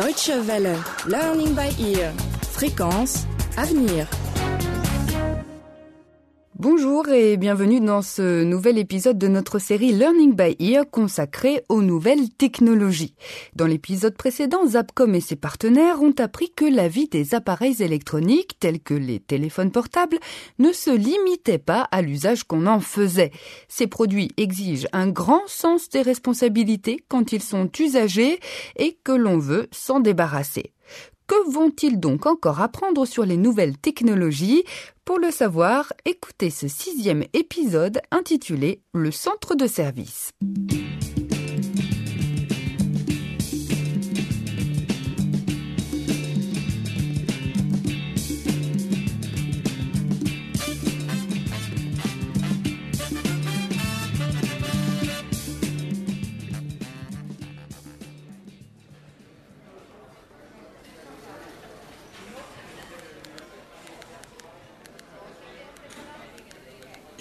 Deutsche Welle, Learning by Ear, Fréquence, Avenir. Bonjour et bienvenue dans ce nouvel épisode de notre série Learning by Ear consacrée aux nouvelles technologies. Dans l'épisode précédent, Zapcom et ses partenaires ont appris que la vie des appareils électroniques tels que les téléphones portables ne se limitait pas à l'usage qu'on en faisait. Ces produits exigent un grand sens des responsabilités quand ils sont usagés et que l'on veut s'en débarrasser. Que vont-ils donc encore apprendre sur les nouvelles technologies? Pour le savoir, écoutez ce sixième épisode intitulé Le centre de service.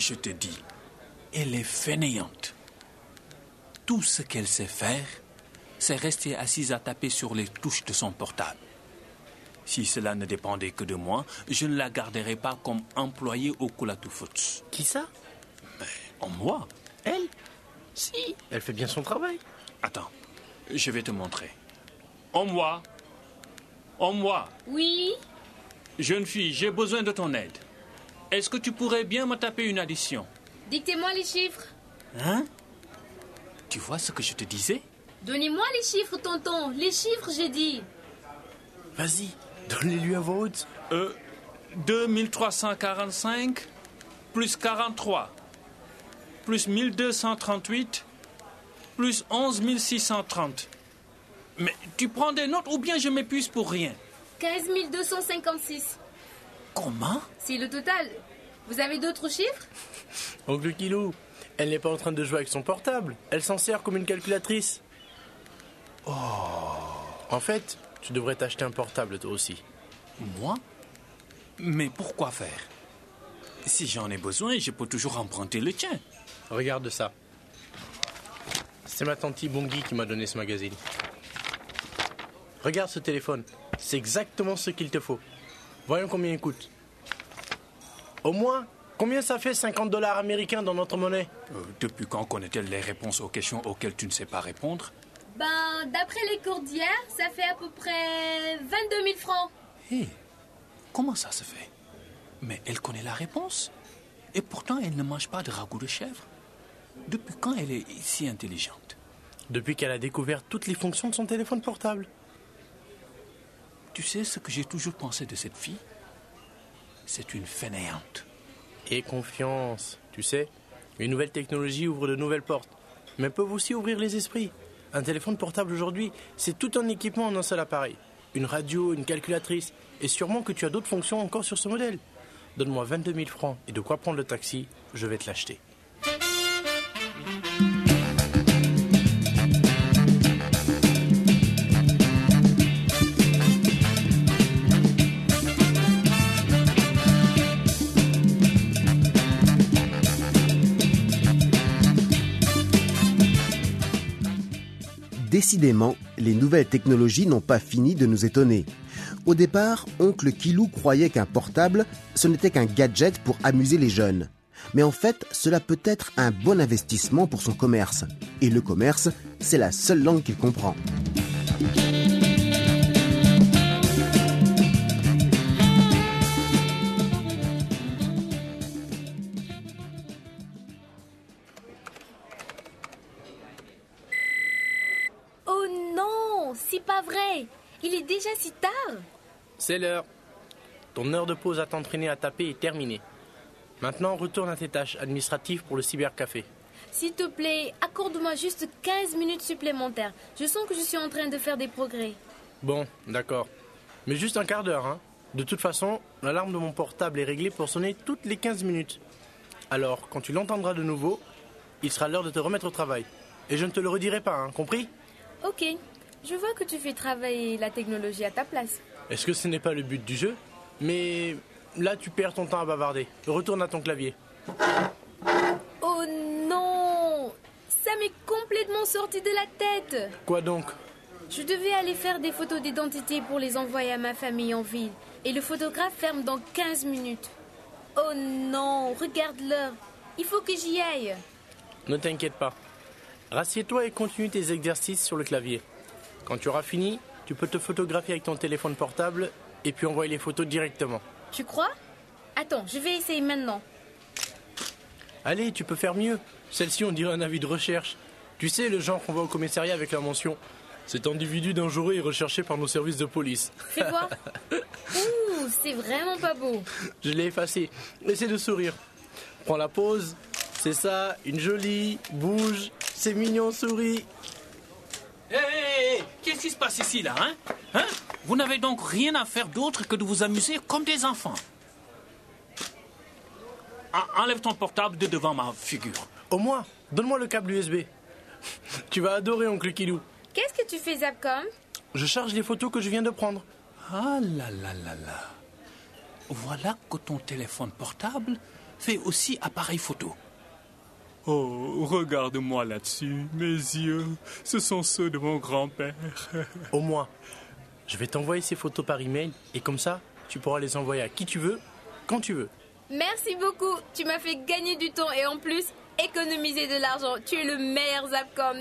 Je te dis, elle est fainéante. Tout ce qu'elle sait faire, c'est rester assise à taper sur les touches de son portable. Si cela ne dépendait que de moi, je ne la garderais pas comme employée au Kulatu Foods. Qui ça? En moi Elle? Si, elle fait bien son travail. Attends, je vais te montrer. En moi En moi Oui, Jeune fille, j'ai besoin de ton aide. Est-ce que tu pourrais bien me taper une addition dictez-moi les chiffres. Hein Tu vois ce que je te disais Donnez-moi les chiffres, tonton. Les chiffres, j'ai dit. Vas-y, donne-les-lui à voix haute. Euh, 2345 plus 43 plus 1238 plus 11630. Mais tu prends des notes ou bien je m'épuise pour rien 15 256. Comment C'est le total. Vous avez d'autres chiffres Oncle Kilo, elle n'est pas en train de jouer avec son portable. Elle s'en sert comme une calculatrice. Oh. En fait, tu devrais t'acheter un portable toi aussi. Moi Mais pourquoi faire? Si j'en ai besoin, je peux toujours emprunter le tien. Regarde ça. C'est ma tante Bongi qui m'a donné ce magazine. Regarde ce téléphone. C'est exactement ce qu'il te faut. Voyons combien il coûte. Au moins, combien ça fait 50 dollars américains dans notre monnaie? Euh, depuis quand connaît-elle les réponses aux questions auxquelles tu ne sais pas répondre? Ben, d'après les cours d'hier, ça fait à peu près 22 000 francs. Hé, comment ça se fait? Mais elle connaît la réponse. Et pourtant, elle ne mange pas de ragoût de chèvre. Depuis quand elle est si intelligente? Depuis qu'elle a découvert toutes les fonctions de son téléphone portable. Tu sais ce que j'ai toujours pensé de cette fille? C'est une fainéante. Et confiance. Tu sais, une nouvelle technologie ouvre de nouvelles portes, mais peuvent aussi ouvrir les esprits. Un téléphone portable aujourd'hui, c'est tout un équipement en un seul appareil. Une radio, une calculatrice, et sûrement que tu as d'autres fonctions encore sur ce modèle. Donne-moi 22 000 francs et de quoi prendre le taxi, je vais te l'acheter. Décidément, les nouvelles technologies n'ont pas fini de nous étonner. Au départ, oncle Kilou croyait qu'un portable, ce n'était qu'un gadget pour amuser les jeunes. Mais en fait, cela peut être un bon investissement pour son commerce. Et le commerce, c'est la seule langue qu'il comprend. C'est l'heure. Ton heure de pause à t'entraîner à taper est terminée. Maintenant, retourne à tes tâches administratives pour le cybercafé. S'il te plaît, accorde-moi juste 15 minutes supplémentaires. Je sens que je suis en train de faire des progrès. Bon, d'accord. Mais juste un quart d'heure, hein. De toute façon, l'alarme de mon portable est réglée pour sonner toutes les 15 minutes. Alors, quand tu l'entendras de nouveau, il sera l'heure de te remettre au travail. Et je ne te le redirai pas, hein, compris? Ok, je vois que tu fais travailler la technologie à ta place. Est-ce que ce n'est pas le but du jeu Mais là, tu perds ton temps à bavarder. Retourne à ton clavier. Oh non Ça m'est complètement sorti de la tête Quoi donc? Je devais aller faire des photos d'identité pour les envoyer à ma famille en ville. Et le photographe ferme dans 15 minutes. Oh non, regarde l'heure. Il faut que j'y aille. Ne t'inquiète pas. Rassieds-toi et continue tes exercices sur le clavier. Quand tu auras fini, tu peux te photographier avec ton téléphone portable et puis envoyer les photos directement. Tu crois? Attends, je vais essayer maintenant. Allez, tu peux faire mieux. Celle-ci, on dirait un avis de recherche. Tu sais, le genre qu'on va au commissariat avec la mention. Cet individu dangereux est recherché par nos services de police. Fais voir. Ouh, c'est vraiment pas beau. Je l'ai effacé. Essaie de sourire. Prends la pause. C'est ça, une jolie. Bouge. C'est mignon, souris. Hé, qu'est-ce qui se passe ici, là, hein? Hein? Vous n'avez donc rien à faire d'autre que de vous amuser comme des enfants. En- Enlève ton portable de devant ma figure. Au moins, donne-moi le câble USB. tu vas adorer, oncle Kilou. Qu'est-ce que tu fais, Zapcom? Je charge les photos que je viens de prendre. Ah là là là là. Voilà que ton téléphone portable fait aussi appareil photo. Oh, regarde-moi là-dessus. Mes yeux, ce sont ceux de mon grand-père. Au moins. Je vais t'envoyer ces photos par email et comme ça, tu pourras les envoyer à qui tu veux, quand tu veux. Merci beaucoup. Tu m'as fait gagner du temps et en plus, économiser de l'argent. Tu es le meilleur Zapcom.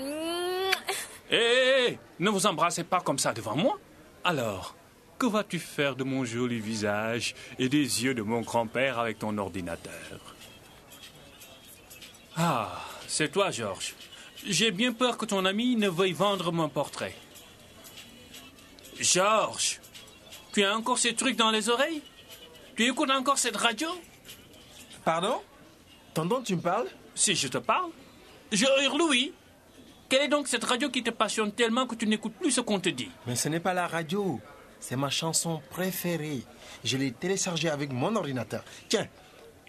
Hé, hé, hé, ne vous embrassez pas comme ça devant moi. Alors, que vas-tu faire de mon joli visage et des yeux de mon grand-père avec ton ordinateur? Ah, c'est toi, Georges. J'ai bien peur que ton ami ne veuille vendre mon portrait. Georges, tu as encore ces trucs dans les oreilles? Tu écoutes encore cette radio? Pardon? Tonton, tu me parles? Si je te parle, je hurle oui. Quelle est donc cette radio qui te passionne tellement que tu n'écoutes plus ce qu'on te dit? Mais ce n'est pas la radio. C'est ma chanson préférée. Je l'ai téléchargée avec mon ordinateur. Tiens,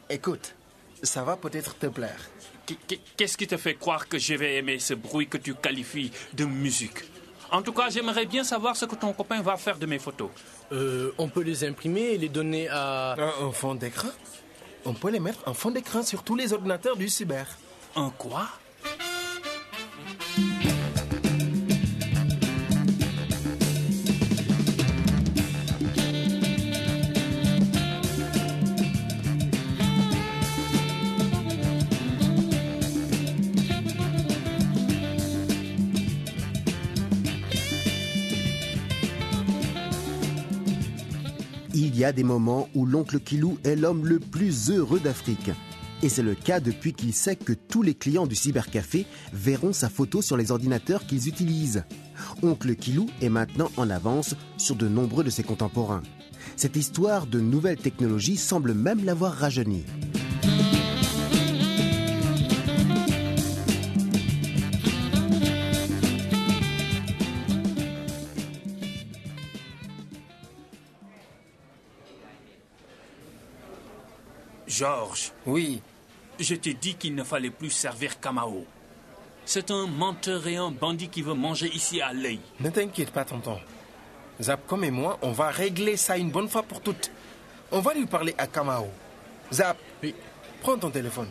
écoute. Ça va peut-être te plaire. Qu- qu- Qu'est-ce qui te fait croire que je vais aimer ce bruit que tu qualifies de musique? En tout cas, j'aimerais bien savoir ce que ton copain va faire de mes photos. Euh, on peut les imprimer et les donner à... Un, un fond d'écran? On peut les mettre en fond d'écran sur tous les ordinateurs du cyber. Un quoi? Y a des moments où l'oncle Kilou est l'homme le plus heureux d'Afrique. Et c'est le cas depuis qu'il sait que tous les clients du cybercafé verront sa photo sur les ordinateurs qu'ils utilisent. Oncle Kilou est maintenant en avance sur de nombreux de ses contemporains. Cette histoire de nouvelles technologies semble même l'avoir rajeuni. Georges, Oui, je t'ai dit qu'il ne fallait plus servir Kamao. C'est un menteur et un bandit qui veut manger ici à l'œil. ne t'inquiète pas, tonton. Zapcom et moi, on va régler ça une bonne fois pour toutes. On va lui parler à Kamao. Zap, Oui. prends ton téléphone.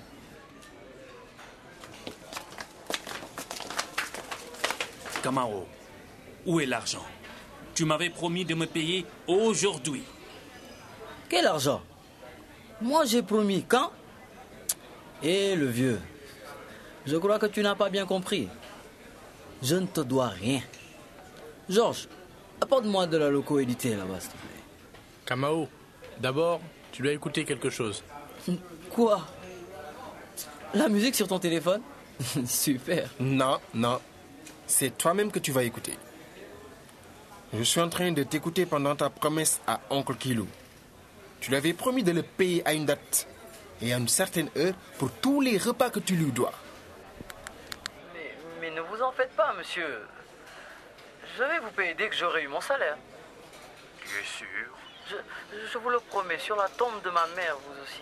Kamao, où est l'argent? Tu m'avais promis de me payer aujourd'hui. Quel argent? Moi j'ai promis quand? Eh le vieux, je crois que tu n'as pas bien compris. Je ne te dois rien. Georges, apporte-moi de la loco-édité là-bas, s'il te plaît. Kamao, d'abord, tu dois écouter quelque chose. Quoi? La musique sur ton téléphone? Super. Non, non. C'est toi-même que tu vas écouter. Je suis en train de t'écouter pendant ta promesse à Oncle Kilou. Tu lui avais promis de le payer à une date et à une certaine heure pour tous les repas que tu lui dois. Mais, mais ne vous en faites pas, monsieur. Je vais vous payer dès que j'aurai eu mon salaire. Tu es sûr? Je, je vous le promets, sur la tombe de ma mère, vous aussi.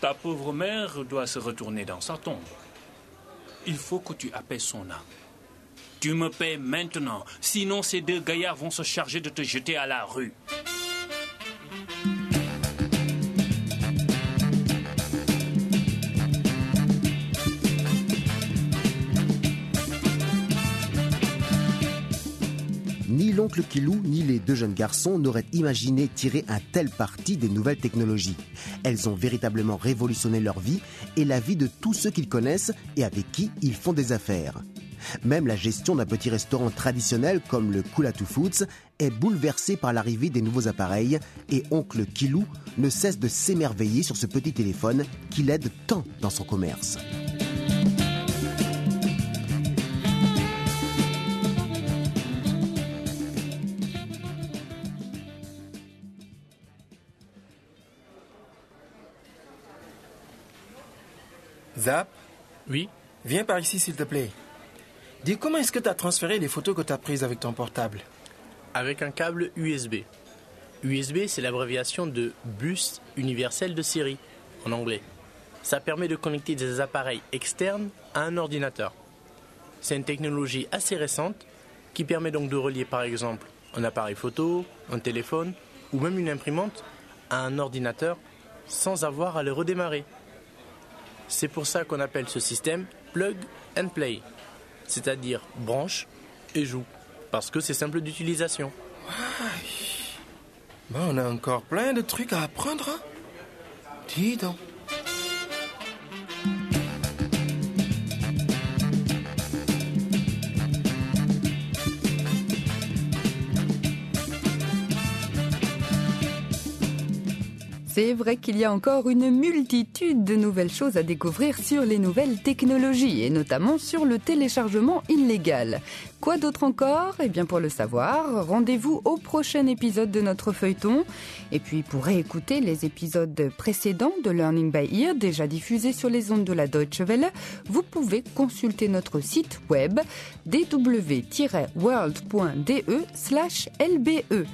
Ta pauvre mère doit se retourner dans sa tombe. Il faut que tu appelles son âme. Tu me paies maintenant, sinon ces deux gaillards vont se charger de te jeter à la rue. Kilou ni les deux jeunes garçons n'auraient imaginé tirer un tel parti des nouvelles technologies. Elles ont véritablement révolutionné leur vie et la vie de tous ceux qu'ils connaissent et avec qui ils font des affaires. Même la gestion d'un petit restaurant traditionnel comme le Kulatu Foods est bouleversée par l'arrivée des nouveaux appareils et oncle Kilou ne cesse de s'émerveiller sur ce petit téléphone qui l'aide tant dans son commerce. Zap, Oui viens par ici s'il te plaît. Dis comment est-ce que tu as transféré les photos que tu as prises avec ton portable? Avec un câble USB. USB, c'est l'abréviation de bus universel de série, en anglais. Ça permet de connecter des appareils externes à un ordinateur. C'est une technologie assez récente qui permet donc de relier par exemple un appareil photo, un téléphone ou même une imprimante à un ordinateur sans avoir à le redémarrer. C'est pour ça qu'on appelle ce système plug and play, c'est-à-dire branche et joue, parce que c'est simple d'utilisation. On a encore plein de trucs à apprendre. hein Dis donc. C'est vrai qu'il y a encore une multitude de nouvelles choses à découvrir sur les nouvelles technologies et notamment sur le téléchargement illégal. Quoi d'autre encore? Eh bien pour le savoir, rendez-vous au prochain épisode de notre feuilleton. Et puis pour réécouter les épisodes précédents de Learning by Ear déjà diffusés sur les ondes de la Deutsche Welle, vous pouvez consulter notre site web dw-world.de/lbe.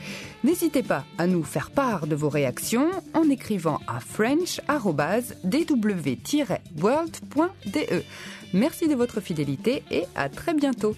N'hésitez pas à nous faire part de vos réactions en écrivant à french.dw-world.de. Merci de votre fidélité et à très bientôt.